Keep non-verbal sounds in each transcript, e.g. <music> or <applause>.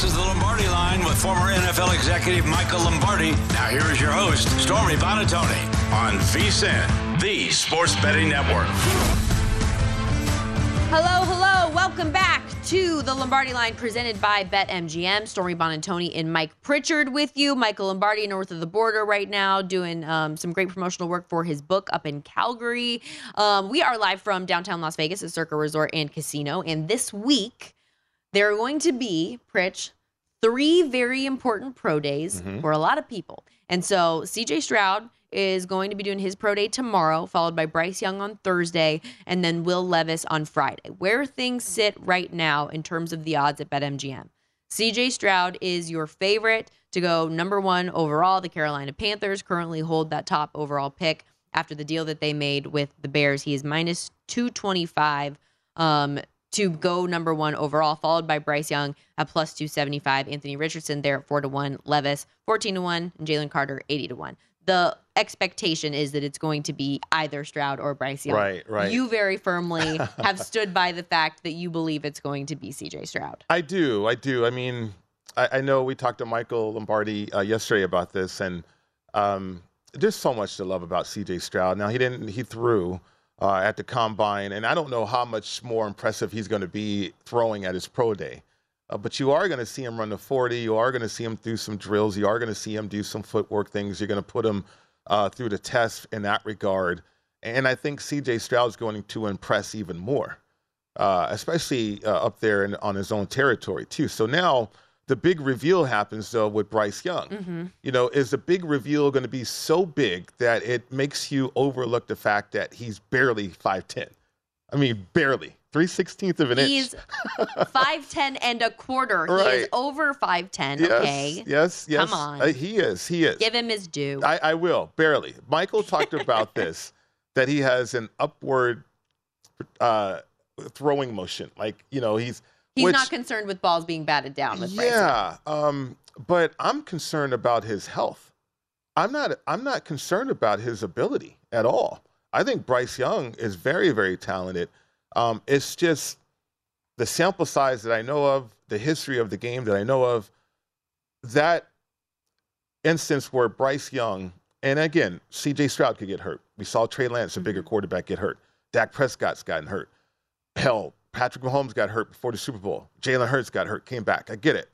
This is the Lombardi line with former NFL executive Michael Lombardi. Now here is your host, Stormy Buonantony, on VSIN, the Sports Betting Network. Hello, hello. Welcome back to the Lombardi line presented by BetMGM. Stormy Buonantony and Mike Pritchard with you. Michael Lombardi, north of the border right now, doing um, some great promotional work for his book up in Calgary. Um, we are live from downtown Las Vegas at Circa Resort and Casino. And this week, there are going to be, Pritch, three very important pro days for a lot of people. And so CJ Stroud is going to be doing his pro day tomorrow, followed by Bryce Young on Thursday, and then Will Levis on Friday. Where things sit right now in terms of the odds at BetMGM. CJ Stroud is your favorite to go number one overall. The Carolina Panthers currently hold that top overall pick after the deal that they made with the Bears. He is minus 225 um, to go number one overall, followed by Bryce Young at plus 275. Anthony Richardson there at 4 to 1. Levis 14 to 1. And Jalen Carter 80 to 1. The expectation is that it's going to be either Stroud or Bryce Young. Right, right. You very firmly <laughs> have stood by the fact that you believe it's going to be CJ Stroud. I do. I do. I mean, I, I know we talked to Michael Lombardi uh, yesterday about this, and um, there's so much to love about CJ Stroud. Now, he didn't, he threw uh, at the combine, and I don't know how much more impressive he's going to be throwing at his pro day. Uh, but you are going to see him run the 40. You are going to see him do some drills. You are going to see him do some footwork things. You're going to put him uh, through the test in that regard. And I think CJ Stroud's going to impress even more, uh, especially uh, up there in, on his own territory, too. So now the big reveal happens, though, with Bryce Young. You know, is the big reveal going to be so big that it makes you overlook the fact that he's barely 5'10? I mean, barely. 3 16th of an inch. He's <laughs> 5'10 and a quarter. He is over 5'10. Yes, okay. yes, yes. Come on. Uh, he is. He is. Give him his due. I, I will barely. Michael talked about <laughs> this that he has an upward uh, throwing motion. Like you know, he's He's which- not concerned with balls being batted down with Bryce yeah. Um, but I'm concerned about his health. I'm not. I'm not concerned about his ability at all. I think Bryce Young is very, very talented. Um, it's just the sample size that I know of, the history of the game that I know of. That instance where Bryce Young, and again, C.J. Stroud could get hurt. We saw Trey Lance, a bigger quarterback, get hurt. Dak Prescott's gotten hurt. Hell, Patrick Mahomes got hurt before the Super Bowl. Jalen Hurts got hurt, came back. I get it.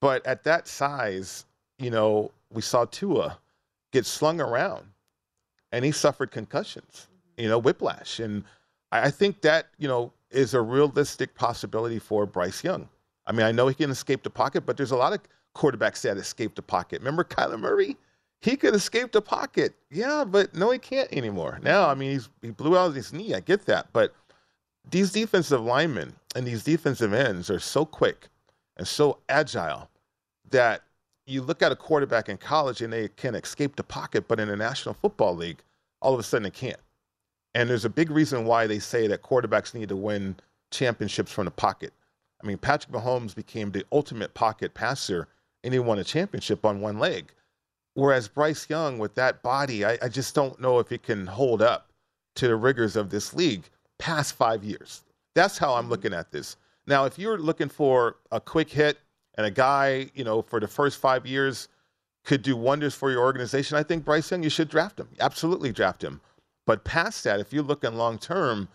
But at that size, you know, we saw Tua get slung around and he suffered concussions, you know, whiplash. And I think that, you know, is a realistic possibility for Bryce Young. I mean, I know he can escape the pocket, but there's a lot of quarterbacks that escape the pocket. Remember Kyler Murray? He could escape the pocket. Yeah, but no, he can't anymore. Now, I mean, he's, he blew out his knee. I get that. But these defensive linemen and these defensive ends are so quick and so agile that you look at a quarterback in college and they can escape the pocket, but in the National Football League, all of a sudden they can't. And there's a big reason why they say that quarterbacks need to win championships from the pocket. I mean, Patrick Mahomes became the ultimate pocket passer, and he won a championship on one leg. Whereas Bryce Young, with that body, I, I just don't know if he can hold up to the rigors of this league past five years. That's how I'm looking at this. Now, if you're looking for a quick hit and a guy, you know, for the first five years could do wonders for your organization, I think Bryce Young, you should draft him. Absolutely draft him. But past that, if you're looking long term,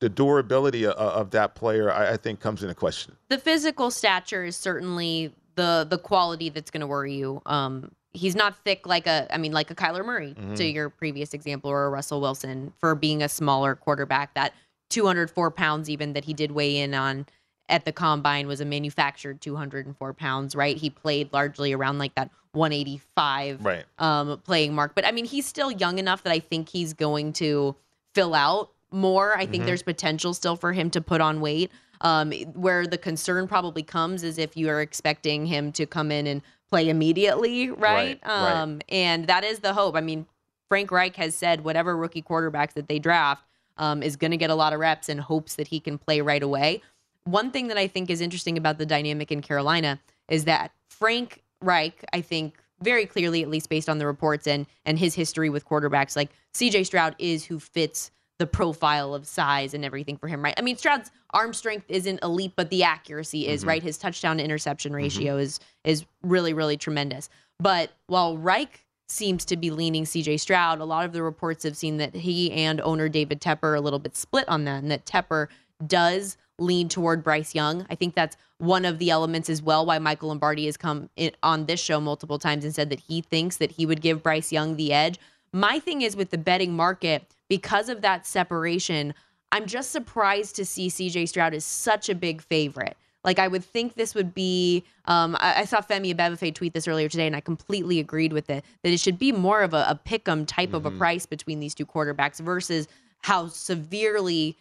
the durability of, of that player, I, I, think, comes into question. The physical stature is certainly the the quality that's going to worry you. Um, he's not thick like a, I mean, like a Kyler Murray mm-hmm. to your previous example, or a Russell Wilson for being a smaller quarterback. That 204 pounds, even that he did weigh in on at the combine, was a manufactured 204 pounds. Right? He played largely around like that 185 right. um, playing mark. But I mean, he's still young enough that I think he's going to fill out more. I think mm-hmm. there's potential still for him to put on weight. Um, where the concern probably comes is if you are expecting him to come in and play immediately, right? right um, right. And that is the hope. I mean, Frank Reich has said whatever rookie quarterbacks that they draft um, is going to get a lot of reps and hopes that he can play right away. One thing that I think is interesting about the dynamic in Carolina is that Frank Reich, I think very clearly, at least based on the reports and and his history with quarterbacks, like CJ Stroud is who fits the profile of size and everything for him, right? I mean, Stroud's arm strength isn't elite, but the accuracy is, mm-hmm. right? His touchdown to interception ratio mm-hmm. is is really, really tremendous. But while Reich seems to be leaning CJ Stroud, a lot of the reports have seen that he and owner David Tepper are a little bit split on that, and that Tepper does lean toward Bryce Young. I think that's one of the elements as well why Michael Lombardi has come in, on this show multiple times and said that he thinks that he would give Bryce Young the edge. My thing is with the betting market, because of that separation, I'm just surprised to see CJ Stroud is such a big favorite. Like I would think this would be. Um, I, I, saw Femi Abebefe tweet this earlier today, and I completely agreed with it. That it should be more of a, a pick'em type mm-hmm. of a mm-hmm. price between these two quarterbacks versus how severely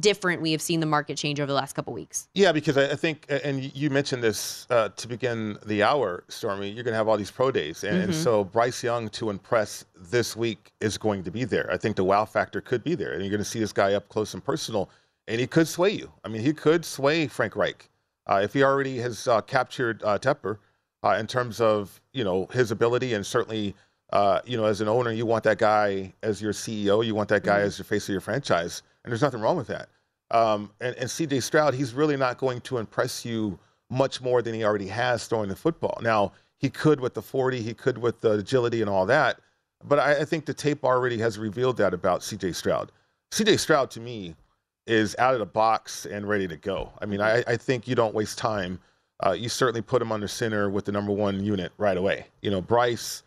different we have seen the market change over the last couple weeks. Yeah, because I, think, and you mentioned this uh, to begin the hour, Stormy. You're going to have all these pro days, and, mm-hmm. and, so Bryce Young to impress this week is going to be there. I think the wow factor could be there, and you're going to see this guy up close and personal, and he could sway you. I mean, he could sway Frank Reich uh, if he already has uh, captured uh, Tepper uh, in terms of you know his ability, and certainly. Uh, you know, as an owner, you want that guy as your CEO. You want that guy mm-hmm. as your face of your franchise and there's nothing wrong with that. Um, and, and CJ Stroud, he's really not going to impress you much more than he already has throwing the football. Now, he could with the 40, he could with the agility and all that, but I, I think the tape already has revealed that about CJ Stroud. CJ Stroud, to me, is out of the box and ready to go. I mean, I, I think you don't waste time. Uh, you certainly put him under center with the number one unit right away. You know, Bryce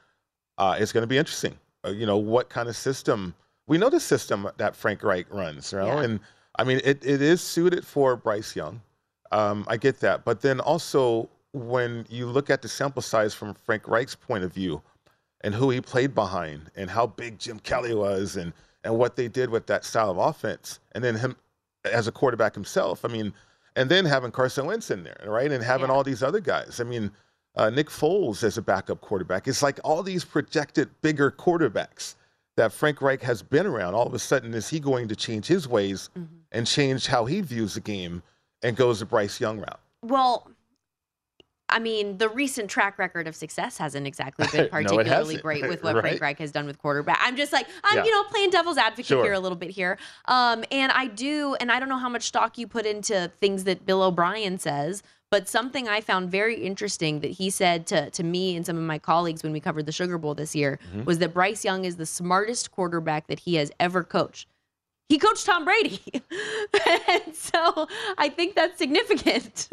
uh, is going to be interesting. Uh, you know, what kind of system – we know the system that Frank Reich runs, you know, yeah. and I mean it, it is suited for Bryce Young. Um, I get that, but then also when you look at the sample size from Frank Reich's point of view, and who he played behind, and how big Jim Kelly was, and and what they did with that style of offense, and then him as a quarterback himself. I mean, and then having Carson Wentz in there, right, and having yeah. all these other guys. I mean, uh, Nick Foles as a backup quarterback. It's like all these projected bigger quarterbacks that Frank Reich has been around, all of a sudden is he going to change his ways mm-hmm. and change how he views the game and goes the Bryce Young route? Well, I mean, the recent track record of success hasn't exactly <laughs> been particularly no, great with what <laughs> right? Frank Reich has done with quarterback. I'm just like, I'm, yeah. you know, playing devil's advocate sure. here a little bit here. Um, and I do, and I don't know how much stock you put into things that Bill O'Brien says, but something I found very interesting that he said to, to me and some of my colleagues when we covered the Sugar Bowl this year mm-hmm. was that Bryce Young is the smartest quarterback that he has ever coached. He coached Tom Brady. <laughs> and so I think that's significant.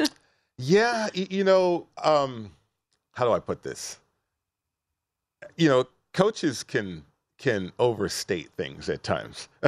Yeah, you know, um, how do I put this? You know, coaches can can overstate things at times. <laughs>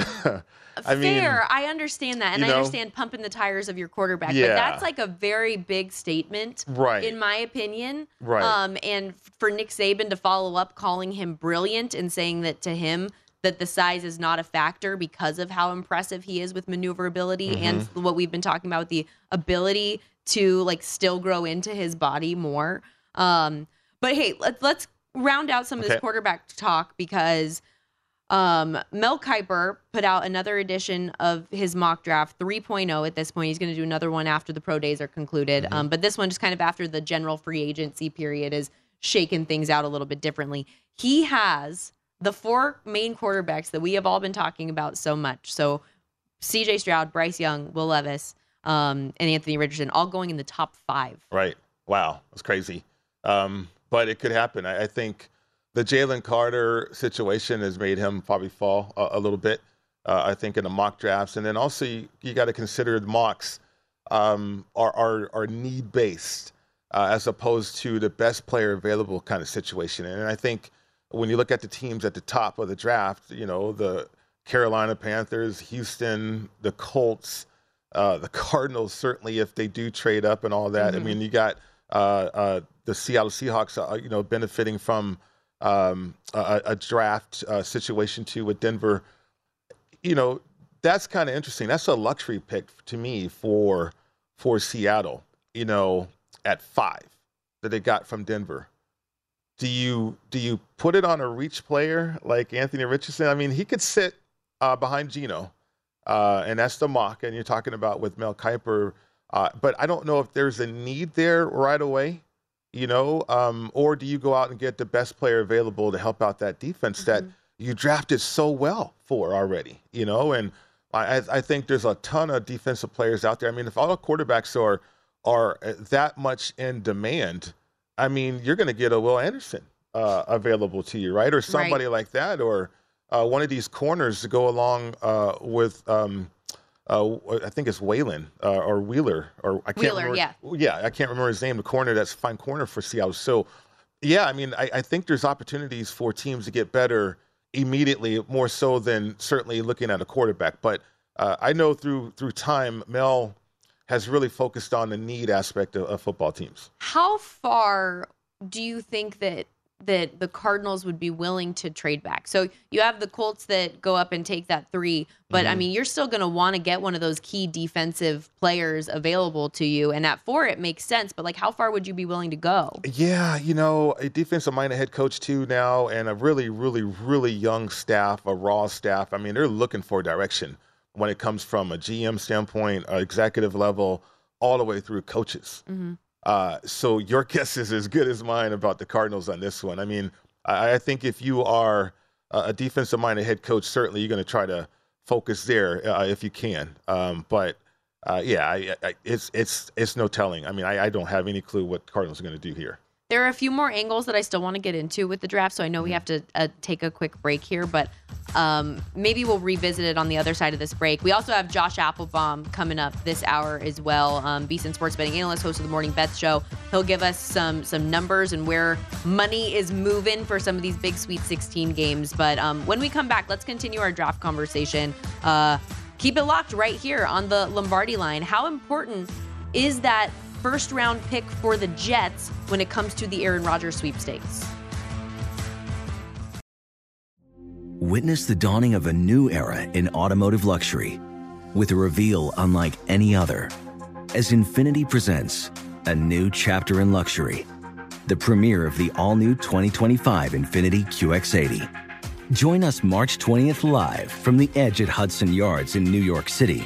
I Fair. Mean, I understand that. And I know, understand pumping the tires of your quarterback. Yeah. But that's like a very big statement, right. in my opinion. Right. Um, and for Nick Saban to follow up calling him brilliant and saying that to him that the size is not a factor because of how impressive he is with maneuverability mm-hmm. and what we've been talking about the ability to like still grow into his body more. Um, but hey, let's let's round out some of okay. this quarterback talk because Um, Mel Kiper put out another edition of his mock draft 3.0 at this point. He's going to do another one after the pro days are concluded. Mm-hmm. Um, but this one just kind of after the general free agency period is shaking things out a little bit differently. He has the four main quarterbacks that we have all been talking about so much. So CJ Stroud, Bryce Young, Will Levis, um, and Anthony Richardson all going in the top five. Right. Wow. That's crazy. Um, but it could happen. I, I think the Jalen Carter situation has made him probably fall a, a little bit. Uh, I think in the mock drafts, and then also you, you got to consider the mocks um, are are, are need based uh, as opposed to the best player available kind of situation. And I think when you look at the teams at the top of the draft, you know the Carolina Panthers, Houston, the Colts, uh, the <laughs> Cardinals. Certainly, if they do trade up and all that, Mhm. I mean, you got uh, uh, the Seattle Seahawks, uh, you know, benefiting from um, a, a draft uh, situation too with Denver. You know, that's kind of interesting. That's a luxury pick to me for for Seattle. You know, at five that they got from Denver. Do you do you put it on a reach player like Anthony Richardson? I mean, he could sit uh, behind Gino, uh, and that's the mock. And you're talking about with Mel Kiper, uh, but I don't know if there's a need there right away. You know, um, or do you go out and get the best player available to help out that defense that you drafted so well for already? You know, and I, I think there's a ton of defensive players out there. I mean, if all the quarterbacks are are uh, that much in demand, I mean, you're going to get a Will Anderson uh, available to you, right? Or somebody like that, or uh, one of these corners to go along uh, with. Um, uh, I think it's Whalen uh, or Wheeler or I can't Wheeler, remember. yeah. yeah, I can't remember his name. The corner that's fine corner for Seattle. So, yeah, I mean, I, I think there's opportunities for teams to get better immediately, more so than certainly looking at a quarterback. But uh, I know through through time, Mel has really focused on the need aspect of, of football teams. How far do you think that that the Cardinals would be willing to trade back? So you have the Colts that go up and take that three, but I Mhm. mean, you're still going to want to get one of those key defensive players available to you. And at four, it makes sense. But like, how far would you be willing to go? Yeah, you know, a defensive minded head coach too now, and a really, really, really young staff, a raw staff. I mean, they're looking for direction when it comes from a GM standpoint, executive level, all the way through coaches. Mm-hmm. Uh, so your <laughs> guess is as good as mine about the Cardinals on this one. I mean, I, I think if you are a a defensive-minded head coach, certainly you're going to try to focus there uh, if you can. Um, but uh, yeah, I, I, it's it's it's no telling. I mean, I, I don't have any clue what Cardinals are going to do here. There are a few more angles that I still want to get into with the draft, so I know we have to uh, take a quick break here, but um, maybe we'll revisit it on the other side of this break. We also have Josh Appelbaum coming up this hour as well, um, VSiN Sports Betting Analyst, host of the Morning Bets Show. He'll give us some some numbers and where money is moving for some of these big Sweet 16 games. But um, when we come back, let's continue our draft conversation. Uh, keep it locked right here on the Lombardi line. How important is that first round pick for the Jets when it comes to the Aaron Rodgers sweepstakes? Witness the dawning of a new era in automotive luxury with a reveal unlike any other as Infiniti presents a new chapter in luxury, the premiere of the all new 2025 Infiniti QX80. Join us March 20th live from the edge at Hudson Yards in New York City,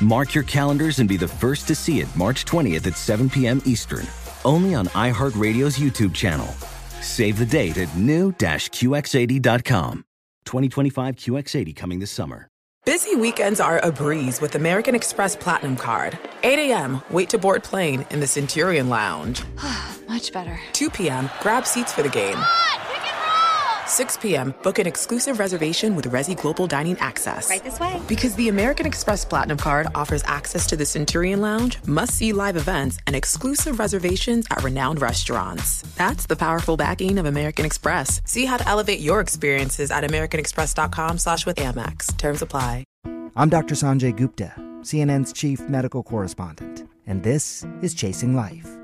Mark your calendars and be the first to see it March 20th at 7 p.m. Eastern, only on iHeartRadio's YouTube channel. Save the date at new-QX80.com. 2025 QX80 coming this summer. Busy weekends are a breeze with American Express Platinum Card. 8 a.m., wait to board plane in the Centurion Lounge. <sighs> Much better. 2 p.m., grab seats for the game. 6 p.m., book an exclusive reservation with Resy Global Dining Access. Right this way. Because the American Express Platinum Card offers access to the Centurion Lounge, must see live events, and exclusive reservations at renowned restaurants. That's the powerful backing of American Express. See how to elevate your experiences at AmericanExpress.com slash with Amex. Terms apply. I'm Dr. Sanjay Gupta, CNN's chief medical correspondent, and this is Chasing Life.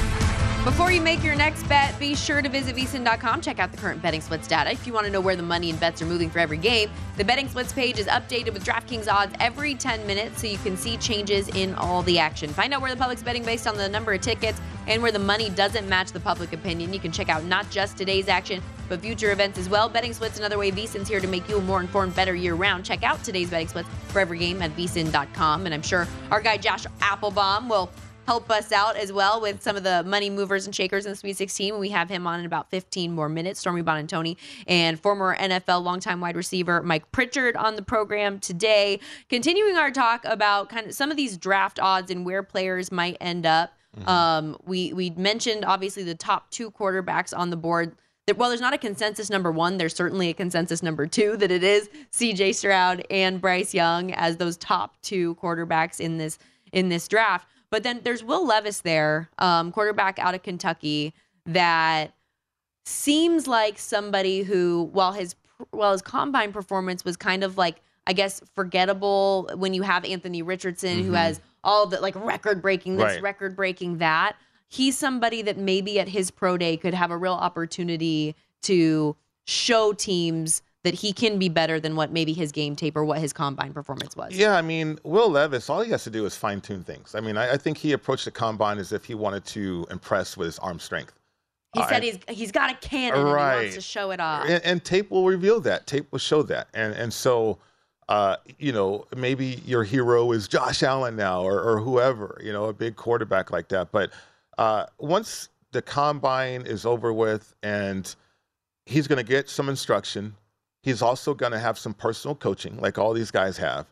Before you make your next bet, be sure to visit vsin.com. Check out the current betting splits data. If you want to know where the money and bets are moving for every game, the betting splits page is updated with DraftKings odds every 10 minutes so you can see changes in all the action. Find out where the public's betting based on the number of tickets and where the money doesn't match the public opinion. You can check out not just today's action, but future events as well. Betting splits another way VSIN's here to make you a more informed, better year round. Check out today's betting splits for every game at vsin.com. And I'm sure our guy Josh Appelbaum will help us out as well with some of the money movers and shakers in the Sweet 16. We have him on in about 15 more minutes. Stormy Buonantony and former NFL longtime wide receiver Mike Pritchard on the program today, continuing our talk about kind of some of these draft odds and where players might end up. Mm-hmm. Um, we we mentioned obviously the top two quarterbacks on the board. That while there's not a consensus number one, there's certainly a consensus number two <laughs> that it is C.J. Stroud and Bryce Young as those top two quarterbacks in this in this draft. But then there's Will Levis there, um, quarterback out of Kentucky, that seems like somebody who, while his while his combine performance was kind of like I guess forgettable when you have Anthony Richardson mm-hmm. who has all the like record breaking this, right. record breaking that. He's somebody that maybe at his pro day could have a real opportunity to show teams that he can be better than what maybe his game tape or what his combine performance was. Yeah, I mean, Will Levis, all he has to do is fine tune things. I mean, I, I, think he approached the combine as if he wanted to impress with his arm strength. He uh, said he's he's got a cannon right. and he wants to show it off. And, and, tape will reveal that. Tape will show that. And and so, uh, you know, maybe your hero is Josh Allen now or, or whoever, you know, a big quarterback like that. But uh, once the combine is over with and he's going to get some instruction He's also going to have some personal coaching, like all these guys have.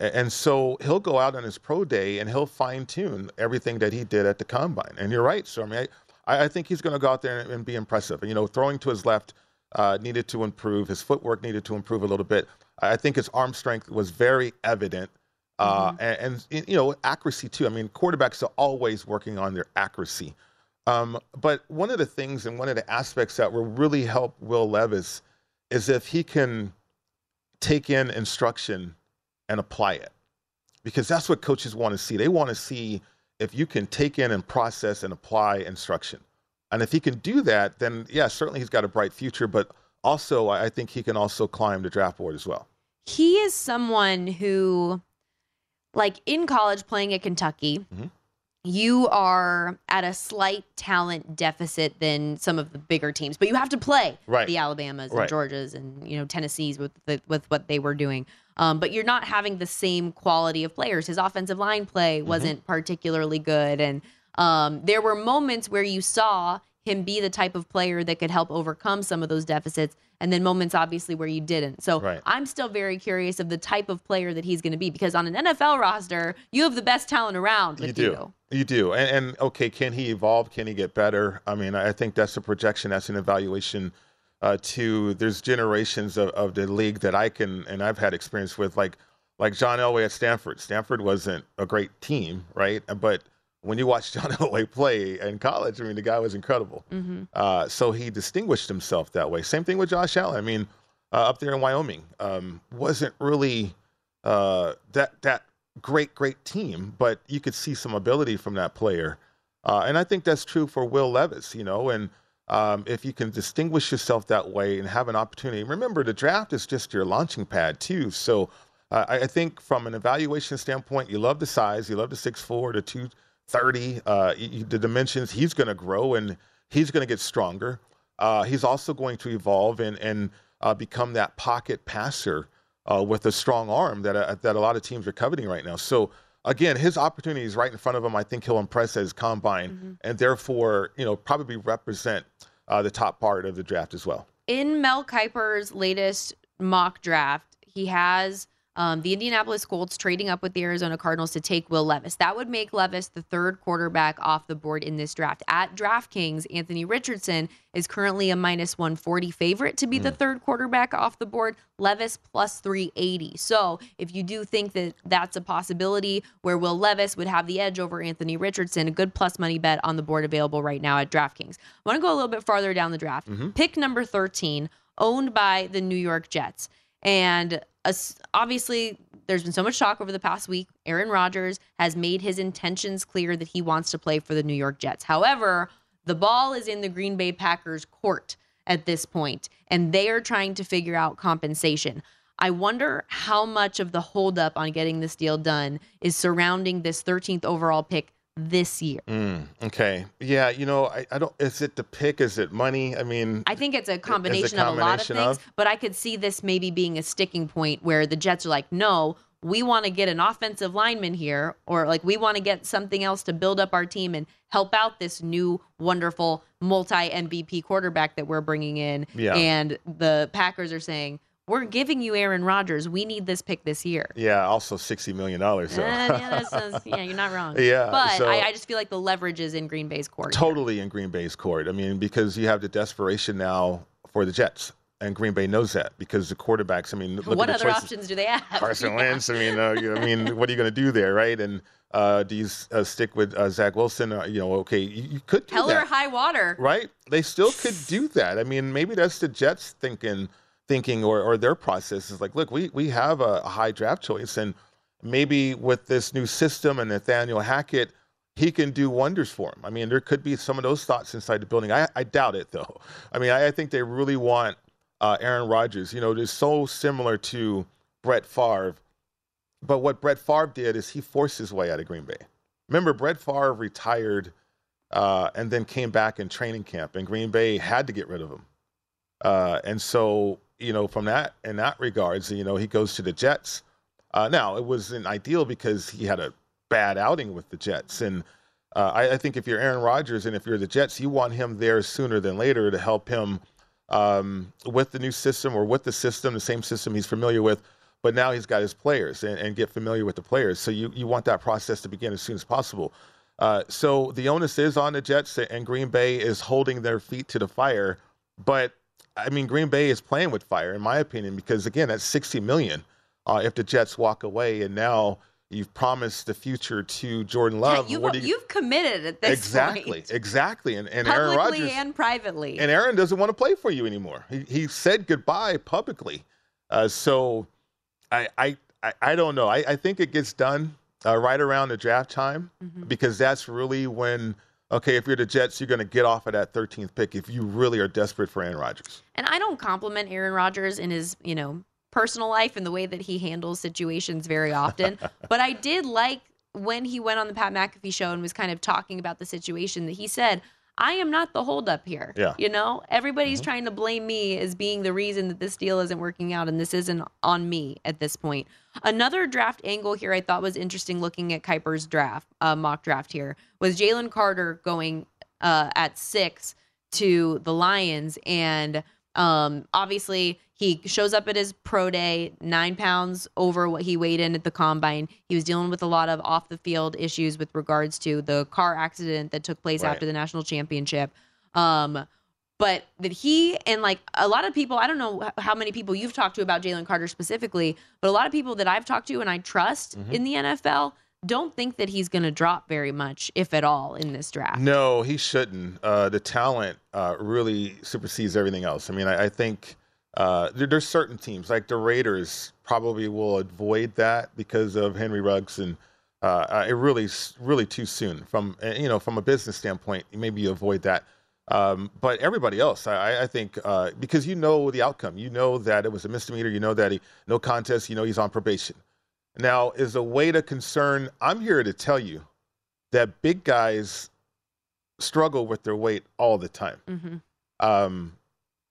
And so he'll go out on his pro day and he'll fine tune everything that he did at the combine. And you're right, Stormy. I, mean, I think he's going to go out there and, be impressive. And, you know, throwing to his left uh, needed to improve. His footwork needed to improve a little bit. I think his arm strength was very evident. Uh, mm-hmm. and, and, you know, accuracy too. I mean, quarterbacks are always working on their accuracy. Um, but one of the things and one of the aspects that will really help Will Levis is if he can take in instruction and apply it. Because that's what coaches want to see. They want to see if you can take in and process and apply instruction. And if he can do that, then yeah, certainly he's got a bright future, but also I think he can also climb the draft board as well. He is someone who, like in college playing at Kentucky, mm-hmm you are at a slight talent deficit than some of the bigger teams, but you have to play right. the Alabamas and. Georgias and you know Tennessees with the, with what they were doing. Um, but you're not having the same quality of players. His offensive line play mm-hmm. wasn't mm-hmm. particularly good, and um, there were moments where you saw him be the type of player that could help overcome some of those deficits and then moments obviously where you didn't. So right. I'm still very curious of the type of player that he's going to be because on an NFL roster, you have the best talent around you. Do. you. You do. And, and, okay, can he evolve? Can he get better? I mean, I think that's a projection, that's an evaluation. Uh, to there's generations of, of the league that I can and I've had experience with, like like John Elway at Stanford. Stanford wasn't a great team, right? But when you watch <laughs> John Elway play in college, I mean, the guy was incredible. Mm-hmm. Uh, so he distinguished himself that way. Same thing with Josh Allen. I mean, uh, up there in Wyoming, um, wasn't really uh, that that great, great team, but you could see some ability from that player. Uh, and I think that's true for Will Levis, you know, and um, if you can distinguish yourself that way and have an opportunity, remember the draft is just your launching pad too. So uh, I, I, think from an evaluation standpoint, you love the size, you love the six four, the two thirty, uh, the dimensions. He's going to grow and he's going to get stronger. Uh, he's also going to evolve and and uh, become that pocket passer uh, with a strong arm that uh, that a lot of teams are coveting right now. So again, his opportunity is right in front of him. I think he'll impress as combine, mm-hmm. and therefore, you know, probably represent uh, the top part of the draft as well. In Mel Kiper's latest mock draft, he has um, the Indianapolis Colts trading up with the Arizona Cardinals to take Will Levis. That would make Levis the third quarterback off the board in this draft. At DraftKings, Anthony Richardson is currently a minus 140 favorite to be mm. the third quarterback off the board. Levis plus 380. So if you do think that that's a possibility where Will Levis would have the edge over Anthony Richardson, a good plus money bet on the board available right now at DraftKings. I want to go a little bit farther down the draft. Mm-hmm. Pick number 13, owned by the New York Jets. And uh, obviously, there's been so much talk over the past week. Aaron Rodgers has made his intentions clear that he wants to play for the New York Jets. However, the ball is in the Green Bay Packers' court at this point, and they are trying to figure out compensation. I wonder how much of the holdup on getting this deal done is surrounding this 13th overall pick this year. Mm, okay. Yeah, you know, I, I, don't is it the pick? Is it money? I mean I think it's a combination, a combination of a lot of things, of? but I could see this maybe being a sticking point where the Jets are like, no, we want to get an offensive lineman here, or like we want to get something else to build up our team and help out this new wonderful multi MVP quarterback that we're bringing in. Yeah. And the Packers are saying, we're giving you Aaron Rodgers. We need this pick this year. Yeah, also sixty million dollars. So. Uh, yeah, <laughs> yeah, you're not wrong. Yeah, but so I, I, just feel like the leverage is in Green Bay's court. Totally here. in Green Bay's court. I mean, because you have the desperation now for the Jets. And Green Bay knows that because the quarterbacks. I mean, what other choices. options do they have? <laughs> Carson Wentz. I mean, uh, I mean, what are you going to do there, right? And uh, do you uh, stick with uh, Zach Wilson? Uh, you know, okay, you, you could do Hell that, or high water, right? They still could <laughs> do that. I mean, maybe that's the Jets thinking thinking or, or their process is like, look, we, we have a, high draft choice. And maybe with this new system and Nathaniel Hackett, he can do wonders for him. I mean, there could be some of those thoughts inside the building. I, I doubt it, though. I mean, I, I think they really want uh, Aaron Rodgers. You know, it's so similar to Brett Favre. But what Brett Favre did is he forced his way out of Green Bay. Remember, Brett Favre retired uh, and then came back in training camp, and Green Bay had to get rid of him. Uh, and so you know, from that in that regards, you know, he goes to the Jets. Uh, now it wasn't ideal because he had a bad outing with the Jets, and uh, I, I, think if you're Aaron Rodgers and if you're the Jets, you want him there sooner than later to help him um, with the new system or with the system, the same system he's familiar with. But now he's got his players and, and get familiar with the players. So you, you want that process to begin as soon as possible. Uh, so the onus is on the Jets, and Green Bay is holding their feet to the fire. But I mean, Green Bay is playing with fire, in my opinion, because again, that's 60 million uh, if the Jets walk away, and now you've promised the future to Jordan Love. Yeah, you've, you... have committed at this exactly, point. Exactly, and, and Aaron Rodgers and privately, and Aaron doesn't want to play for you anymore. He, he said goodbye publicly. Uh, so, I, I I don't know. I, I think it gets done uh, right around the draft time mm-hmm. because that's really when okay, if you're the Jets, you're going to get off of that 13th pick if you really are desperate for Aaron Rodgers. And I don't compliment Aaron Rodgers in his, you know, personal life and the way that he handles situations very often, <laughs> but I did like when he went on the Pat McAfee show and was kind of talking about the situation that he said, I am not the holdup here. Yeah. You know, everybody's mm-hmm. trying to blame me as being the reason that this deal isn't working out, and this isn't on me at this point. Another draft angle here I thought was interesting looking at Kiper's draft, uh, mock draft here, was Jalen Carter going uh, at six to the Lions. And um, obviously, he shows up at his pro day, nine pounds over what he weighed in at the combine. He was dealing with a lot of off the field issues with regards to the car accident that took place right. after the national championship. Um, but that he and like a lot of people, I don't know how many people you've talked to about Jalen Carter specifically, but a lot of people that I've talked to and I trust mm-hmm. in the NFL don't think that he's going to drop very much, if at all, in this draft. No, he shouldn't. Uh, the talent uh, really supersedes everything else. I mean, I, I think uh, there, there's certain teams like the Raiders probably will avoid that because of Henry Ruggs and uh, uh, it really really too soon from uh, you know from a business standpoint maybe you avoid that um, but everybody else I, I think because you know the outcome you know that it was a misdemeanor you know that he no contest you know he's on probation now is a way to concern I'm here to tell you that big guys struggle with their weight all the time mm-hmm. um,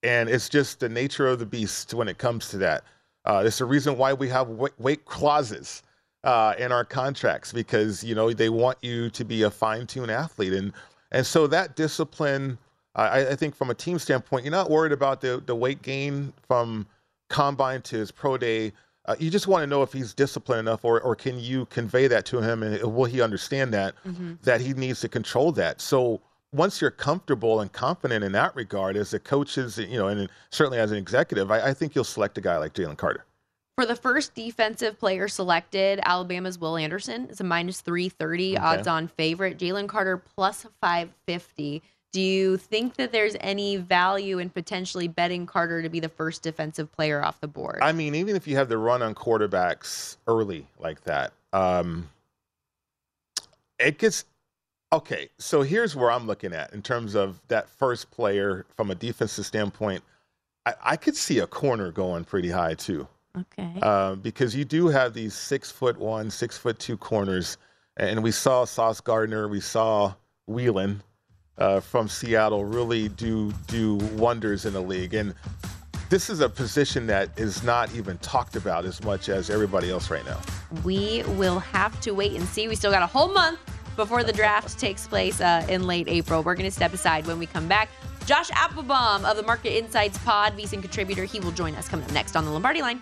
and it's just the nature of the beast when it comes to that. Uh, it's the reason why we have weight clauses uh, in our contracts because you know they want you to be a fine-tuned athlete, and and so that discipline. I, I think from a team standpoint, you're not worried about the the weight gain from combine to his pro day. Uh, you just want to know if he's disciplined enough, or or can you convey that to him, and will he understand that mm-hmm. that he needs to control that. So once you're comfortable and confident in that regard, as a coach is, you know, and certainly as an executive, I, I think you'll select a guy like Jalen Carter. For the first defensive player selected, Alabama's Will Anderson is a minus 330 okay. odds on favorite. Jalen Carter plus 550. Do you think that there's any value in potentially betting Carter to be the first defensive player off the board? I mean, even if you have the run on quarterbacks early like that, um, it gets okay. So here's where I'm looking at in terms of that first player from a defensive standpoint. I, I could see a corner going pretty high too. Okay. Uh, because you do have these six foot one, six foot two corners, and we saw Sauce Gardner, we saw Whelan uh, from Seattle really do do wonders in the league, and this is a position that is not even talked about as much as everybody else right now. We will have to wait and see. We still got a whole month before the draft <laughs> takes place uh, in late April. We're going to step aside when we come back. Josh Appelbaum of the Market Insights Pod, VSiN contributor, he will join us coming up next on the Lombardi line.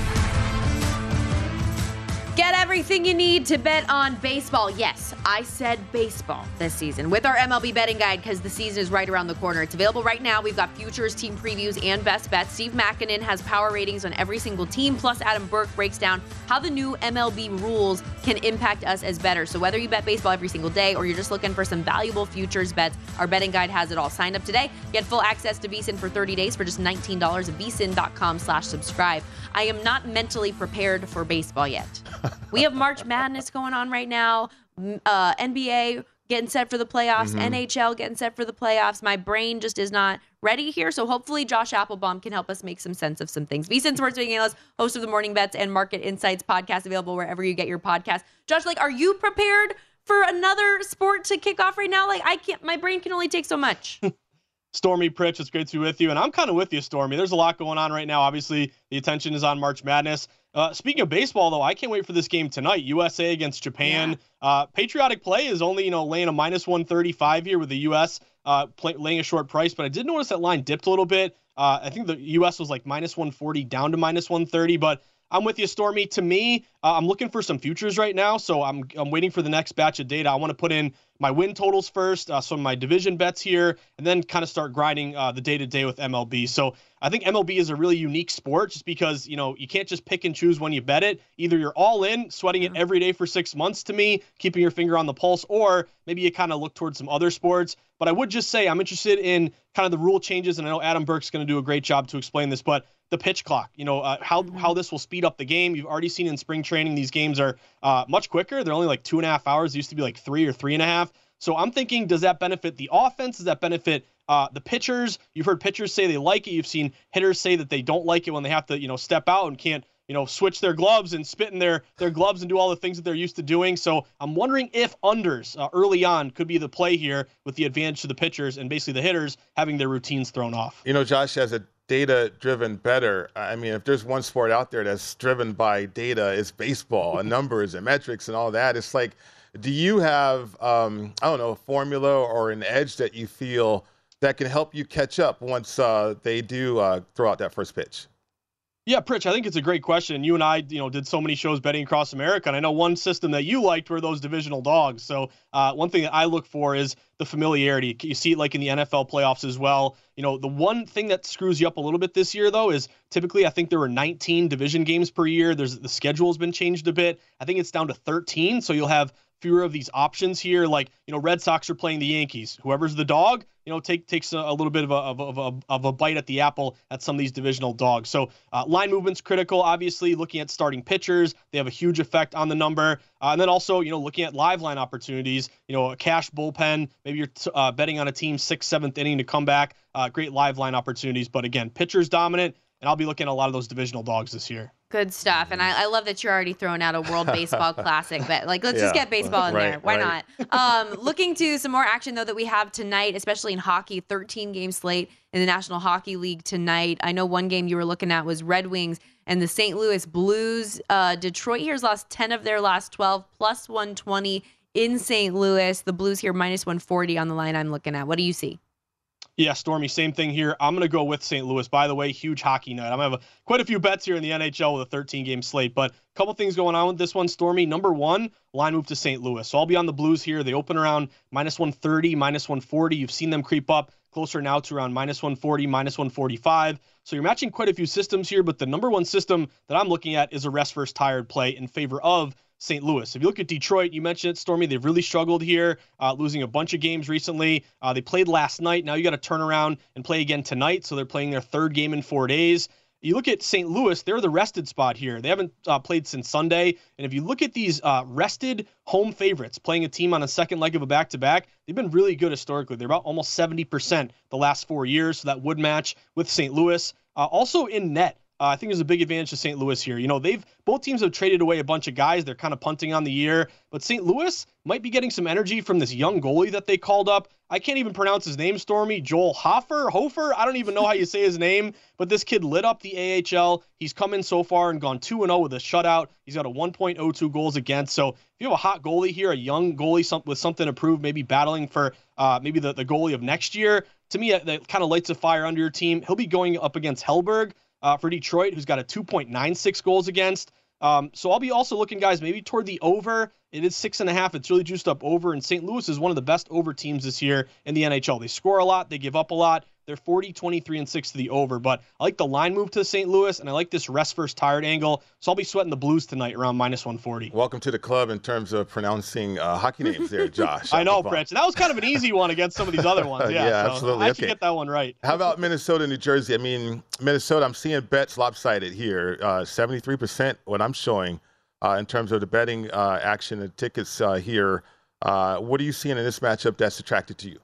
Get everything you need to bet on baseball. Yes, I said baseball this season with our MLB betting guide because the season is right around the corner. It's available right now. We've got futures, team previews, and best bets. Steve Makinen has power ratings on every single team, plus Adam Burke breaks down how the new MLB rules can impact us as bettors. So whether you bet baseball every single day or you're just looking for some valuable futures bets, our betting guide has it all. Sign up today. Get full access to VSiN for 30 days for just $19 at slash subscribe. I am not mentally prepared for baseball yet. <laughs> we have March Madness going on right now. Uh, NBA getting set for the playoffs, mm-hmm. NHL getting set for the playoffs. My brain just is not ready here. So hopefully Josh Appelbaum can help us make some sense of some things. VSiN Sports Betting Analyst, host of the Morning Bets and Market Insights podcast, available wherever you get your podcast. Josh, like, are you prepared for another sport to kick off right now? Like, I can't. My brain can only take so much. <laughs> Stormy Pritch, it's great to be with you. And I'm kind of with you, Stormy. There's a lot going on right now. Obviously, the attention is on March Madness. Uh, speaking of baseball, though, I can't wait for this game tonight. USA against Japan. Yeah. Uh, patriotic play is only, you know, laying a minus 135 here with the U.S. Uh, play, laying a short price, but I did notice that line dipped a little bit. Uh, I think the U.S. was like minus 140 down to minus 130, but I'm with you, Stormy. To me, uh, I'm looking for some futures right now, so I'm I'm waiting for the next batch of data. I want to put in my win totals first, uh, some of my division bets here, and then kind of start grinding uh, the day to day with MLB. So I think MLB is a really unique sport, just because you know you can't just pick and choose when you bet it. Either you're all in, sweating it every day for six months. To me, keeping your finger on the pulse, or maybe you kind of look towards some other sports. But I would just say I'm interested in kind of the rule changes, and I know Adam Burke's going to do a great job to explain this, but the pitch clock. You know uh, how mm-hmm. how this will speed up the game. You've already seen in spring training these games are uh, much quicker. They're only like two and a half hours. It used to be like three or three and a half. So I'm thinking, does that benefit the offense? Does that benefit uh, the pitchers? You've heard pitchers say they like it. You've seen hitters say that they don't like it when they have to, you know, step out and can't, you know, switch their gloves and spit in their their gloves and do all the things that they're used to doing. So I'm wondering if unders uh, early on could be the play here with the advantage to the pitchers and basically the hitters having their routines thrown off. You know, Josh, has a data driven bettor. I mean, if there's one sport out there that's driven by data, it's baseball and numbers and metrics and all that. It's like, do you have, um, I don't know, a formula or an edge that you feel that can help you catch up once uh, they do uh, throw out that first pitch? Yeah, Pritch, I think it's a great question. You and I, you know, did so many shows betting across America, and I know one system that you liked were those divisional dogs. So uh, one thing that I look for is the familiarity. You see it like in the NFL playoffs as well. You know, the one thing that screws you up a little bit this year, though, is typically I think there were 19 division games per year. There's the schedule has been changed a bit. I think it's down to 13, so you'll have fewer of these options here. Like, you know, Red Sox are playing the Yankees. Whoever's the dog, you know, take takes a, a little bit of a, of, a, of a bite at the apple at some of these divisional dogs. So uh, line movement's critical. Obviously, looking at starting pitchers, they have a huge effect on the number. Uh, and then also, you know, looking at live line opportunities. You know, a cash bullpen. Maybe you're t- uh, betting on a team sixth, seventh inning to come back. Uh, great live line opportunities. But again, pitchers dominant. And I'll be looking at a lot of those divisional dogs this year. Good stuff. And I, I love that you're already throwing out a World Baseball <laughs> Classic. But like, let's yeah, just get baseball in right, there. Why right. not? Um, <laughs> looking to some more action though that we have tonight, especially in hockey. 13 game slate in the National Hockey League tonight. I know one game you were looking at was Red Wings and the St. Louis Blues. Uh, Detroit here's lost 10 of their last 12, plus 120 in St. Louis. The Blues here minus 140 on the line. I'm looking at. What do you see? Yeah, Stormy, same thing here. I'm going to go with St. Louis. By the way, huge hockey night. I'm going to have a, quite a few bets here in the NHL with a 13 game slate, but a couple things going on with this one, Stormy. Number one, line move to St. Louis. So I'll be on the Blues here. They open around minus 130, minus 140. You've seen them creep up closer now to around minus 140, minus 145. So you're matching quite a few systems here, but the number one system that I'm looking at is a rest versus tired play in favor of St. Louis. If you look at Detroit, you mentioned it, Stormy, they've really struggled here, uh, losing a bunch of games recently. Uh, they played last night. Now you got to turn around and play again tonight. So they're playing their third game in four days. You look at St. Louis, they're the rested spot here. They haven't uh, played since Sunday. And if you look at these uh, rested home favorites playing a team on a second leg of a back to back, they've been really good historically. They're about almost 70% the last four years. So that would match with St. Louis. Uh, also in net, uh, I think there's a big advantage to St. Louis here. You know, they've both teams have traded away a bunch of guys. They're kind of punting on the year, but St. Louis might be getting some energy from this young goalie that they called up. I can't even pronounce his name, Stormy. Joel Hofer, Hofer. I don't even know how you say his name, but this kid lit up the AHL. He's come in so far and gone 2 0 with a shutout. He's got a 1.02 goals against. So if you have a hot goalie here, a young goalie with something to prove, maybe battling for uh, maybe the, the goalie of next year, to me, that kind of lights a fire under your team. He'll be going up against Hellberg uh, for Detroit, who's got a 2.96 goals against. Um, so I'll be also looking, guys, maybe toward the over. It is six and a half. It's really juiced up over, and St. Louis is one of the best over teams this year in the NHL. They score a lot, they give up a lot. They're 40, 23, and 6 to the over. But I like the line move to St. Louis, and I like this rest first tired angle. So I'll be sweating the Blues tonight around minus 140. Welcome to the club in terms of pronouncing uh, hockey names there, <laughs> Josh. I know, Pritch. That was kind of an easy one against some of these other ones. <laughs> Yeah, yeah so absolutely. I okay. get that one right. How about Minnesota, New Jersey? I mean, Minnesota, I'm seeing bets lopsided here. Uh, 73% what I'm showing uh, in terms of the betting uh, action and tickets uh, here. Uh, what are you seeing in this matchup that's attracted to you?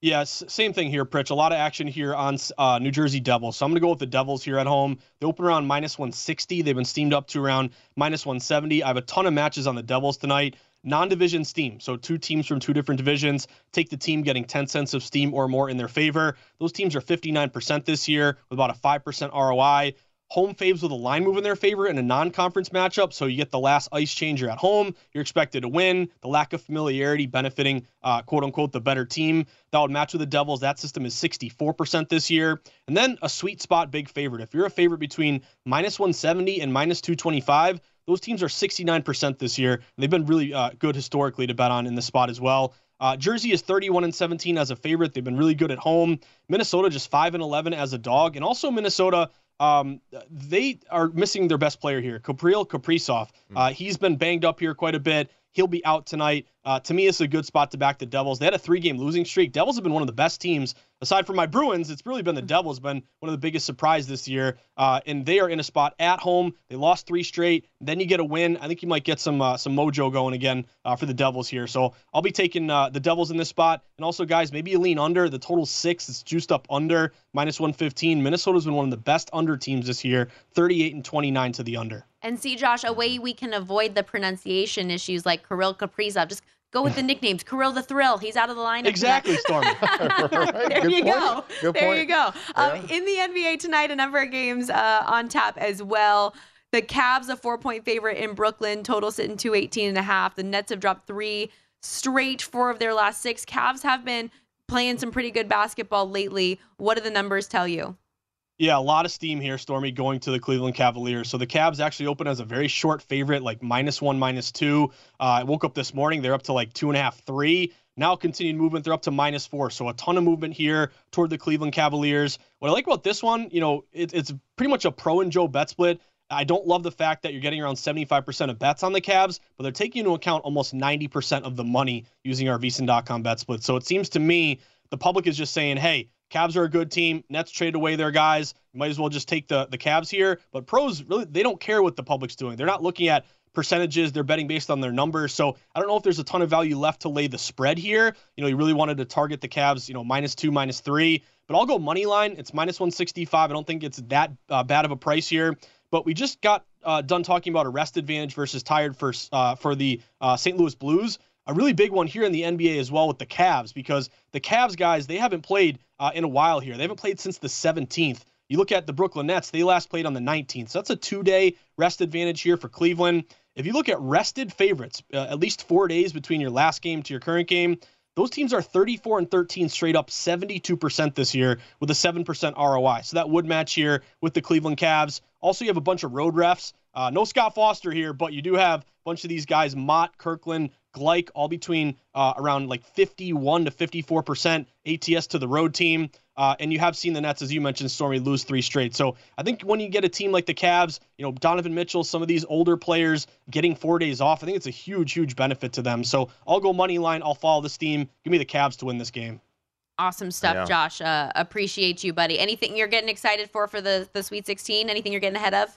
Yes, same thing here, Pritch. A lot of action here on uh, New Jersey Devils. So I'm going to go with the Devils here at home. They open around minus 160. They've been steamed up to around minus 170. I have a ton of matches on the Devils tonight. Non division steam. So two teams from two different divisions take the team getting 10 cents of steam or more in their favor. Those teams are 59% this year with about a 5% ROI home faves with a line move in their favor in a non-conference matchup. So you get the last ice changer at home. You're expected to win. The lack of familiarity benefiting uh, quote unquote the better team. That would match with the Devils. That system is 64% this year. And then a sweet spot big favorite. If you're a favorite between minus 170 and minus 225, those teams are 69% this year. They've been really uh, good historically to bet on in this spot as well. Uh, Jersey is 31 and 17 as a favorite. They've been really good at home. Minnesota just 5 and 11 as a dog, and also Minnesota um, they are missing their best player here, Kapril Kaprizov. Hmm. Uh, he's been banged up here quite a bit. He'll be out tonight. Uh, to me, it's a good spot to back the Devils. They had a three-game losing streak. Devils have been one of the best teams aside from my Bruins. It's really been the Devils been one of the biggest surprise this year, uh, and they are in a spot at home. They lost three straight. Then you get a win. I think you might get some uh, some mojo going again uh, for the Devils here. So I'll be taking uh, the Devils in this spot. And also, guys, maybe you lean under. The total six. It's juiced up under minus 115. Minnesota's been one of the best under teams this year. 38 and 29 to the under. And see, Josh, a way we can avoid the pronunciation issues like Kirill Kaprizov. Just go with the nicknames. Kirill the Thrill. He's out of the lineup. Exactly, Stormy. <laughs> there Good you point. go. Good there point. you go. Um, Yeah. In the NBA tonight, a number of games uh, on tap as well. The Cavs, a four-point favorite in Brooklyn, total sitting 218 and a half. The Nets have dropped three straight, four of their last six. Cavs have been playing some pretty good basketball lately. What do the numbers tell you? Yeah, a lot of steam here, Stormy, going to the Cleveland Cavaliers. So the Cavs actually open as a very short favorite, like minus one, minus two. Uh, I woke up this morning, they're up to like two and a half, three. Now continued movement, they're up to minus four. So a ton of movement here toward the Cleveland Cavaliers. What I like about this one, you know, it, it's pretty much a pro and Joe bet split. I don't love the fact that you're getting around 75% of bets on the Cavs, but they're taking into account almost 90% of the money using our VSiN.com bet split. So it seems to me the public is just saying, hey, Cavs are a good team. Nets traded away their guys. Might as well just take the the Cavs here. But pros really they don't care what the public's doing. They're not looking at percentages. They're betting based on their numbers. So I don't know if there's a ton of value left to lay the spread here. You know, you really wanted to target the Cavs, you know, minus two, minus three. but I'll go money line. It's minus 165. I don't think it's that uh, bad of a price here. But we just got uh, done talking about a rest advantage versus tired for uh, for the uh, St. Louis Blues. A really big one here in the NBA as well with the Cavs because the Cavs guys they haven't played uh, in a while here. They haven't played since the 17th. You look at the Brooklyn Nets; they last played on the 19th. So that's a two-day rest advantage here for Cleveland. If you look at rested favorites, uh, at least four days between your last game to your current game, those teams are 34 and 13 straight up 72% this year with a 7% ROI. So that would match here with the Cleveland Cavs. Also, you have a bunch of road refs. Uh, no Scott Foster here, but you do have a bunch of these guys, Motte, Kirkland, Gleich, all between uh, around like 51 to 54% ATS to the road team. Uh, and you have seen the Nets, as you mentioned, Stormy lose three straight. So I think when you get a team like the Cavs, you know, Donovan Mitchell, some of these older players getting four days off, I think it's a huge, huge benefit to them. So I'll go money line. I'll follow this team. Give me the Cavs to win this game. Awesome stuff, Yeah. Josh. Uh, appreciate you, buddy. Anything you're getting excited for for the the Sweet 16? Anything you're getting ahead of?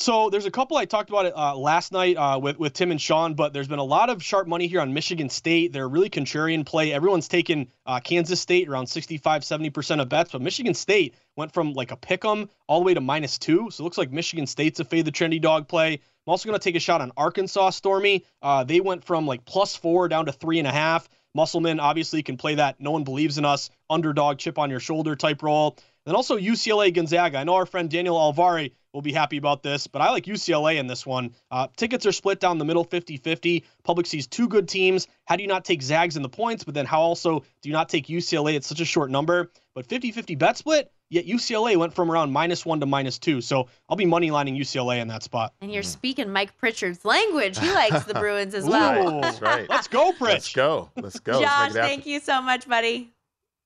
So there's a couple I talked about it uh, last night uh, with with Tim and Sean, but there's been a lot of sharp money here on Michigan State. They're a really contrarian play. Everyone's taken uh, Kansas State around 65, 70 percent of bets, but Michigan State went from like a pick 'em all the way to minus two. So it looks like Michigan State's a fade the trendy dog play. I'm also going to take a shot on Arkansas Stormy. Uh, they went from like plus four down to three and a half. Musselman obviously can play that no one believes in us underdog chip on your shoulder type role. Then also UCLA Gonzaga. I know our friend Daniel Alvari will be happy about this, but I like UCLA in this one. Uh, tickets are split down the middle 50 50. Public sees two good teams. How do you not take Zags in the points? But then how also do you not take UCLA at such a short number? But 50 50 bet split, yet UCLA went from around minus one to minus two. So I'll be money lining UCLA in that spot. And you're speaking Mike Pritchard's language. He <laughs> likes the Bruins as well. Ooh, That's right. Let's go, Pritch. Let's go. Let's go. Let's Josh, make it happen. thank you so much, buddy.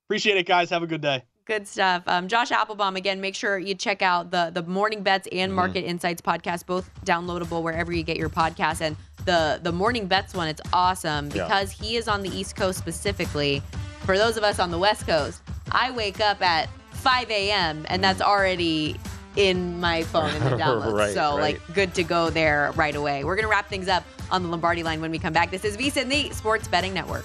Appreciate it, guys. Have a good day. Good stuff. Um, Josh Appelbaum, again, make sure you check out the the Morning Bets and Mm-hmm. Market Insights podcast, both downloadable wherever you get your podcasts. And the the Morning Bets one, it's awesome Yeah. because he is on the East Coast specifically. For those of us on the West Coast, I wake up at 5 a.m. and that's already in my phone in the <laughs> downloads. Right, so right. like good to go there right away. We're gonna wrap things up on the Lombardi line when we come back. This is VSiN, the Sports Betting Network.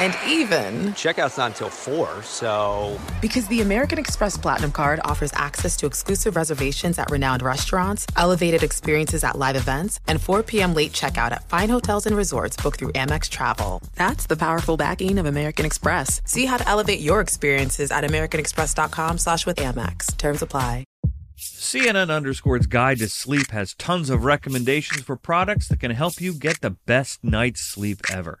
And even, Checkout's not until 4, so. because the American Express Platinum card offers access to exclusive reservations at renowned restaurants, elevated experiences at live events, and 4 p.m. late checkout at fine hotels and resorts booked through Amex Travel. That's the powerful backing of American Express. See how to elevate your experiences at americanexpress.com slash with Amex. Terms apply. CNN Underscore's Guide to Sleep has tons of recommendations for products that can help you get the best night's sleep ever.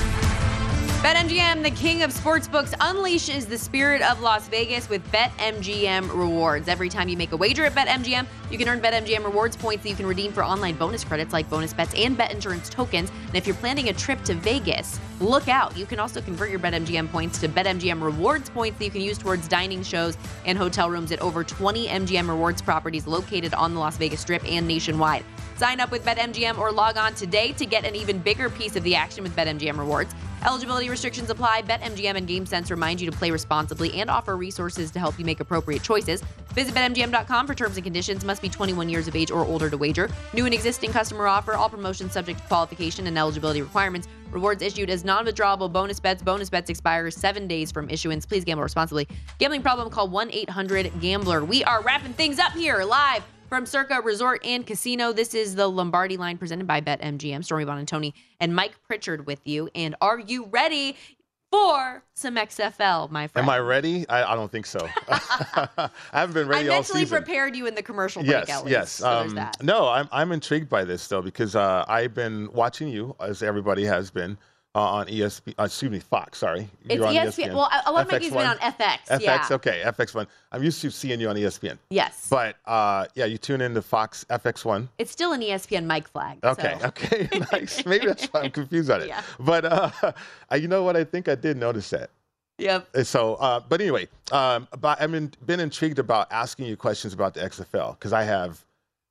BetMGM, the king of sportsbooks, unleashes the spirit of Las Vegas with BetMGM rewards. Every time you make a wager at BetMGM, you can earn BetMGM rewards points that you can redeem for online bonus credits like bonus bets and bet insurance tokens. And if you're planning a trip to Vegas, look out. You can also convert your BetMGM points to BetMGM rewards points that you can use towards dining shows and hotel rooms at over 20 MGM rewards properties located on the Las Vegas Strip and nationwide. Sign up with BetMGM or log on today to get an even bigger piece of the action with BetMGM rewards. Eligibility restrictions apply. BetMGM and GameSense remind you to play responsibly and offer resources to help you make appropriate choices. Visit BetMGM.com for terms and conditions. Must be 21 years of age or older to wager. New and existing customer offer. All promotions subject to qualification and eligibility requirements. Rewards issued as non-withdrawable bonus bets. Bonus bets expire seven days from issuance. Please gamble responsibly. Gambling problem? Call 1-800-GAMBLER. We are wrapping things up here live from Circa Resort and Casino, this is the Lombardi line presented by BetMGM. Stormy Buonantony and Tony, and Mike Pritchard with you. And are you ready for some XFL, my friend? Am I ready? I, I don't think so. <laughs> I haven't been ready I all mentally prepared you in the commercial break, Yes, least. yes. So Um, that. no, I'm I'm intrigued by this though because uh, I've been watching you as everybody has been uh, on ESP. Uh, excuse me, Fox. Sorry, It's You're on E ESPN. Well, a lot of my been on FX. FX, yeah. okay, FX1. I'm used to seeing you on ESPN. Yes. But uh, yeah, you tune in to Fox FX1. It's still an ESPN mic flag. Okay, so. okay, <laughs> nice. Maybe that's why I'm confused on it. <laughs> Yeah. But <laughs> uh, you know what? I think I did notice that. Yep. So, uh, but anyway, um, but I've been, been intrigued about asking you questions about the XFL because I have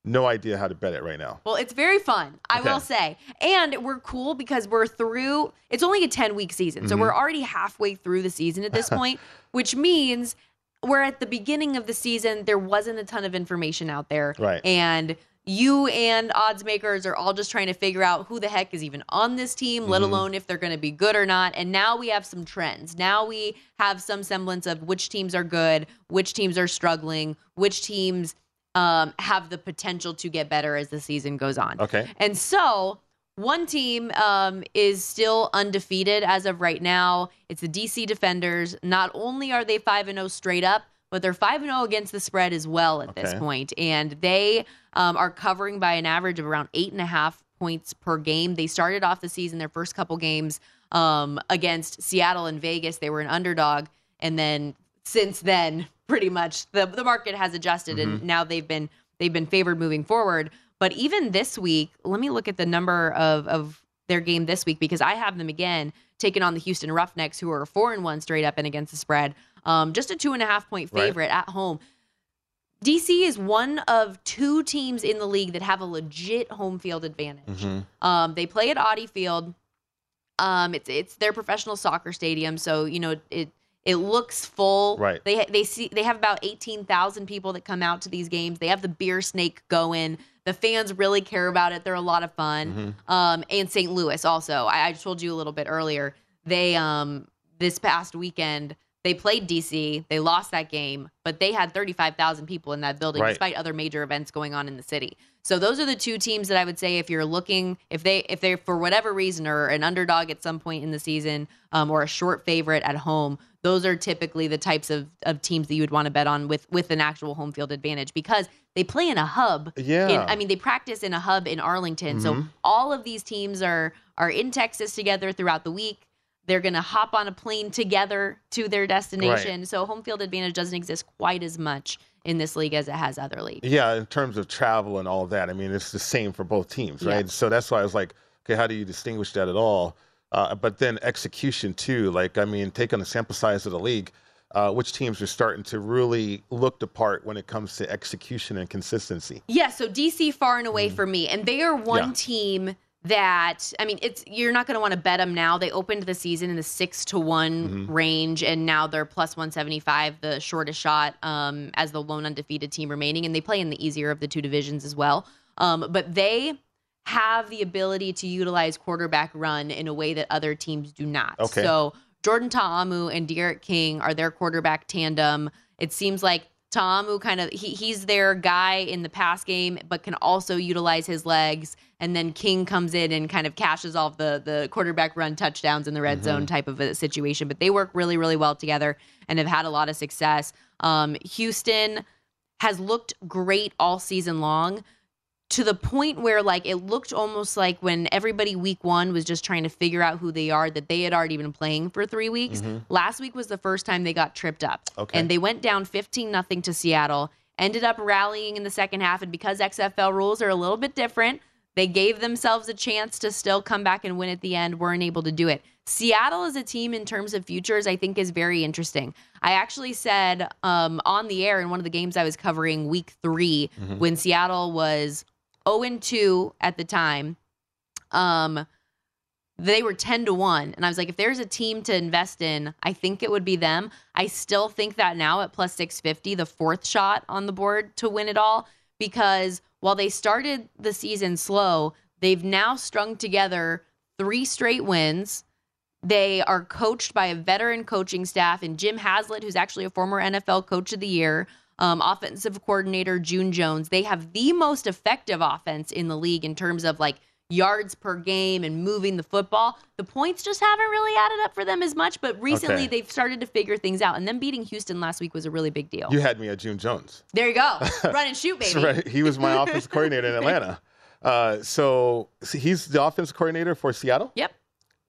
no idea how to bet it right now. Well, it's very fun, I Okay. will say. And we're cool because we're through, it's only a 10 week season. So Mhm. we're already halfway through the season at this <laughs> point, which means we're at the beginning of the season. There wasn't a ton of information out there. Right. And you and odds makers are all just trying to figure out who the heck is even on this team, let Mhm. alone if they're going to be good or not. And now we have some trends. Now we have some semblance of which teams are good, which teams are struggling, which teams um, have the potential to get better as the season goes on. Okay. And so one team um, is still undefeated as of right now. It's the DC Defenders. Not only are they 5 0 straight up, but they're 5 0 against the spread as well at this Okay. point. And they um, are covering by an average of around eight and a half points per game. They started off the season, their first couple games um, against Seattle and Vegas. They were an underdog. And then since then, pretty much the, the market has adjusted and Mhm. now they've been they've been favored moving forward. But even this week, let me look at the number of of their game this week because I have them again taking on the Houston Roughnecks, who are four and one straight up and against the spread. Um, just a two and a half point Right. favorite at home. DC is one of two teams in the league that have a legit home field advantage. Um, they play at Audi Field. Um, it's it's their professional soccer stadium, so you know it it looks full. Right. They they see they have about eighteen thousand people that come out to these games. They have the beer snake going. The fans really care about it. They're a lot of fun. Um, and St. Louis also. I, I told you a little bit earlier. They um this past weekend they played DC. They lost that game, but they had thirty five thousand people in that building, Right. despite other major events going on in the city. So those are the two teams that I would say if you're looking, if they if they for whatever reason are an underdog at some point in the season, um, or a short favorite at home, those are typically the types of, of teams that you would want to bet on with with an actual home field advantage because they play in a hub. Yeah. In, I mean, they practice in a hub in Arlington. So Mhm. all of these teams are are in Texas together throughout the week. They're going to hop on a plane together to their destination. So home field advantage doesn't exist quite as much in this league as it has other leagues. Yeah, in terms of travel and all that, I mean, it's the same for both teams, right? Yeah. So that's why I was like, okay, how do you distinguish that at all? Uh, but then execution too, like I mean, take on the sample size of the league, uh, which teams are starting to really look the part when it comes to execution and consistency. Yeah, so DC far and away for me, and they are one Mm. Yeah. team that I mean, it's you're not going to want to bet them now. They opened the season in the six to one Mhm. range, and now they're plus one seventy five, the shortest shot um, as the lone undefeated team remaining, and they play in the easier of the two divisions as well. Um, but they have the ability to utilize quarterback run in a way that other teams do not. Okay. So Jordan Ta'amu and D'Eriq King are their quarterback tandem. It seems like Ta'amu kind of he, he's their guy in the pass game, but can also utilize his legs. And then King comes in and kind of cashes off the the quarterback run touchdowns in the red Mhm. zone type of a situation. But they work really, really well together and have had a lot of success. Um, Houston has looked great all season long. To the point where like it looked almost like when everybody week one was just trying to figure out who they are that they had already been playing for three weeks Mhm. last week was the first time they got tripped up Okay. and they went down 15 nothing to seattle ended up rallying in the second half and because xfl rules are a little bit different they gave themselves a chance to still come back and win at the end weren't able to do it seattle as a team in terms of futures i think is very interesting i actually said um, on the air in one of the games i was covering week 3 Mhm. when seattle was 0 and 2 at the time. Um, they were 10 to 1. And I was like, if there's a team to invest in, I think it would be them. I still think that now at plus 650, the fourth shot on the board to win it all, because while they started the season slow, they've now strung together three straight wins. They are coached by a veteran coaching staff and Jim Haslett, who's actually a former NFL coach of the year, um, offensive coordinator June Jones. They have the most effective offense in the league in terms of like yards per game and moving the football. The points just haven't really added up for them as much, but recently Okay. they've started to figure things out. And them beating Houston last week was a really big deal. You had me at June Jones. there you go. <laughs> Run and shoot, baby. Right. He was my offense <laughs> coordinator in Atlanta. Uh, so he's the offense coordinator for Seattle. Yep.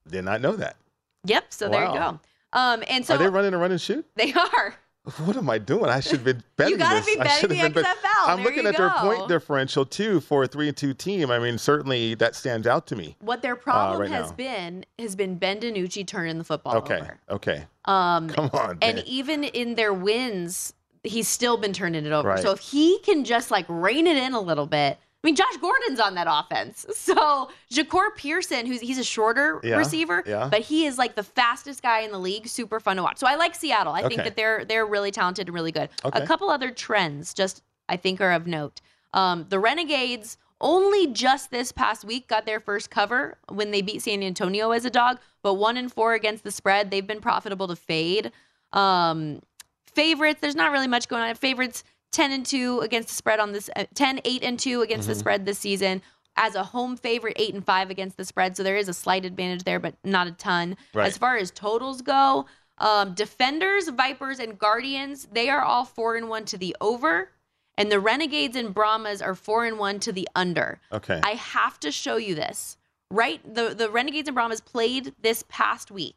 Did not know that. Yep. So there you go. Um, and so Are they running a run and shoot? they are. What am I doing? I should have been <laughs> betting gotta this. be betting the bet- XFL. I'm There looking you at their point differential too for a three and two team. I mean, certainly that stands out to me. What their problem Uh, right has now. been has been Ben DiNucci turning the football Okay. over. Okay. Um, Come on. and man. even in their wins, he's still been turning it over. Right. So if he can just like rein it in a little bit, I mean, Josh Gordon's on that offense. <laughs> So Jahcour Pearson, who's he's a shorter Yeah, receiver, yeah. but he is like the fastest guy in the league. Super fun to watch. So I like Seattle. I think that they're they're really talented and really good. Okay. A couple other trends, just I think are of note. Um, the Renegades only just this past week got their first cover when they beat San Antonio as a dog, but one in four against the spread. They've been profitable to fade. Um, favorites, there's not really much going on. Favorites 10 and 2 against the spread on this uh, 10 8 and 2 against the Mhm. spread this season. As a home favorite, 8 and 5 against the spread, so there is a slight advantage there, but not a ton. Right. As far as totals go, um, defenders, vipers, and guardians, they are all 4 and 1 to the over. And the Renegades and Brahmas are 4 and 1 to the under. Okay. I have to show you this. Right? The the Renegades and Brahmas played this past week.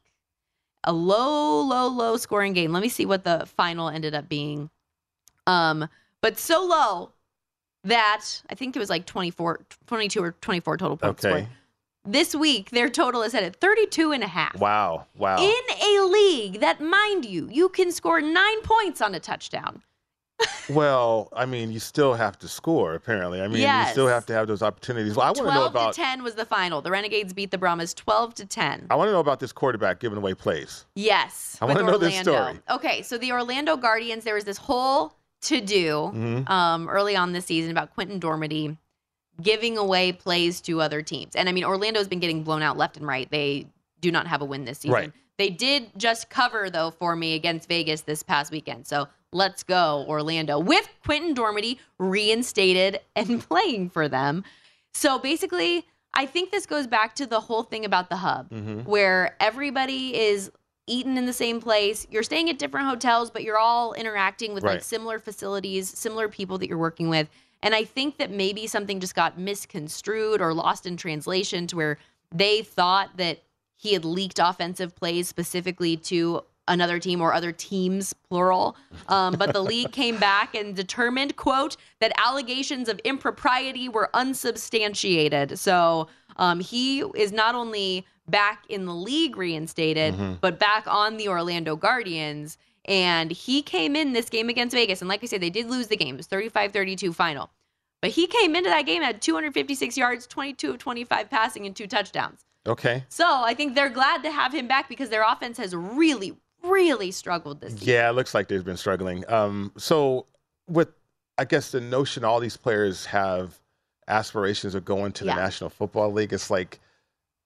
A low, low, low scoring game. Let me see what the final ended up being. Um, but so low that I think it was like 24, 22 or 24 total points. Okay. scored. This week, their total is at 32 and a half. Wow. Wow. In a league that, mind you, you can score nine points on a touchdown. <laughs> well, I mean, you still have to score. Apparently, I mean, you still have to have those opportunities. Well, I want to know 12 about. to 10 was the final. The Renegades beat the Brahmas 12 to 10. I want to know about this quarterback giving away plays. Yes. I wanna know this story. Okay, so the Orlando Guardians, there was this whole to do Mhm. um, early on this season about Quinten Dormady giving away plays to other teams. And I mean, Orlando's been getting blown out left and right. They do not have a win this season. Right. They did just cover, though, for me against Vegas this past weekend. So let's go, Orlando, with Quinten Dormady reinstated and <laughs> playing for them. So basically, I think this goes back to the whole thing about the hub Mhm. where everybody is eating in the same place. You're staying at different hotels, but you're all interacting with like similar facilities, similar people that you're working with. And I think that maybe something just got misconstrued or lost in translation to where they thought that he had leaked offensive plays specifically to another team or other teams plural um, but the league <laughs> came back and determined quote that allegations of impropriety were unsubstantiated so um, he is not only back in the league reinstated Mhm. but back on the orlando guardians and he came in this game against vegas and like i said they did lose the game it was 35-32 final but he came into that game at 256 yards 22 of 25 passing and two touchdowns Okay. so I think they're glad to have him back because their offense has really, really struggled this season. Yeah, it looks like they've been struggling. Um, so with, I guess the notion all these players have aspirations of going to Yeah. the National Football League. It's like,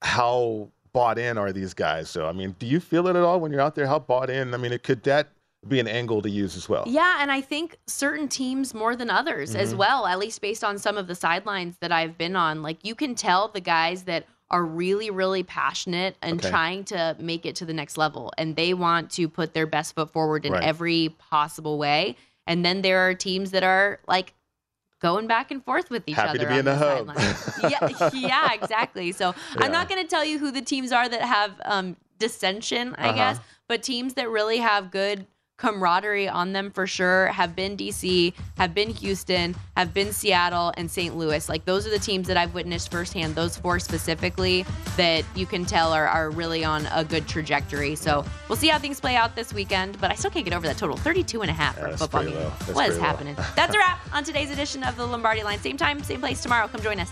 how bought in are these guys? So I mean, do you feel it at all when you're out there? How bought in? I mean, it could that be an angle to use as well? Yeah, and I think certain teams more than others as Mhm. well, at least based on some of the sidelines that I've been on. Like you can tell the guys that are really, really passionate and Okay. trying to make it to the next level. And they want to put their best foot forward in Right. every possible way. And then there are teams that are like going back and forth with each Happy other. to be in the the yeah, <laughs> yeah, exactly. So Yeah. I'm not going to tell you who the teams are that have um, dissension, I Uh-huh. guess, but teams that really have good camaraderie on them for sure have been DC, have been Houston, have been Seattle, and St. Louis. Like those are the teams that I've witnessed firsthand. Those four specifically that you can tell are, are really on a good trajectory. So we'll see how things play out this weekend. But I still can't get over that total 32 and a half for a football game. What is low. happening? That's a wrap on today's edition of the Lombardi Line. Same time, same place tomorrow. Come join us.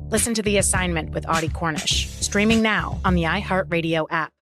Listen to The Assignment with Audie Cornish, streaming now on the iHeartRadio app.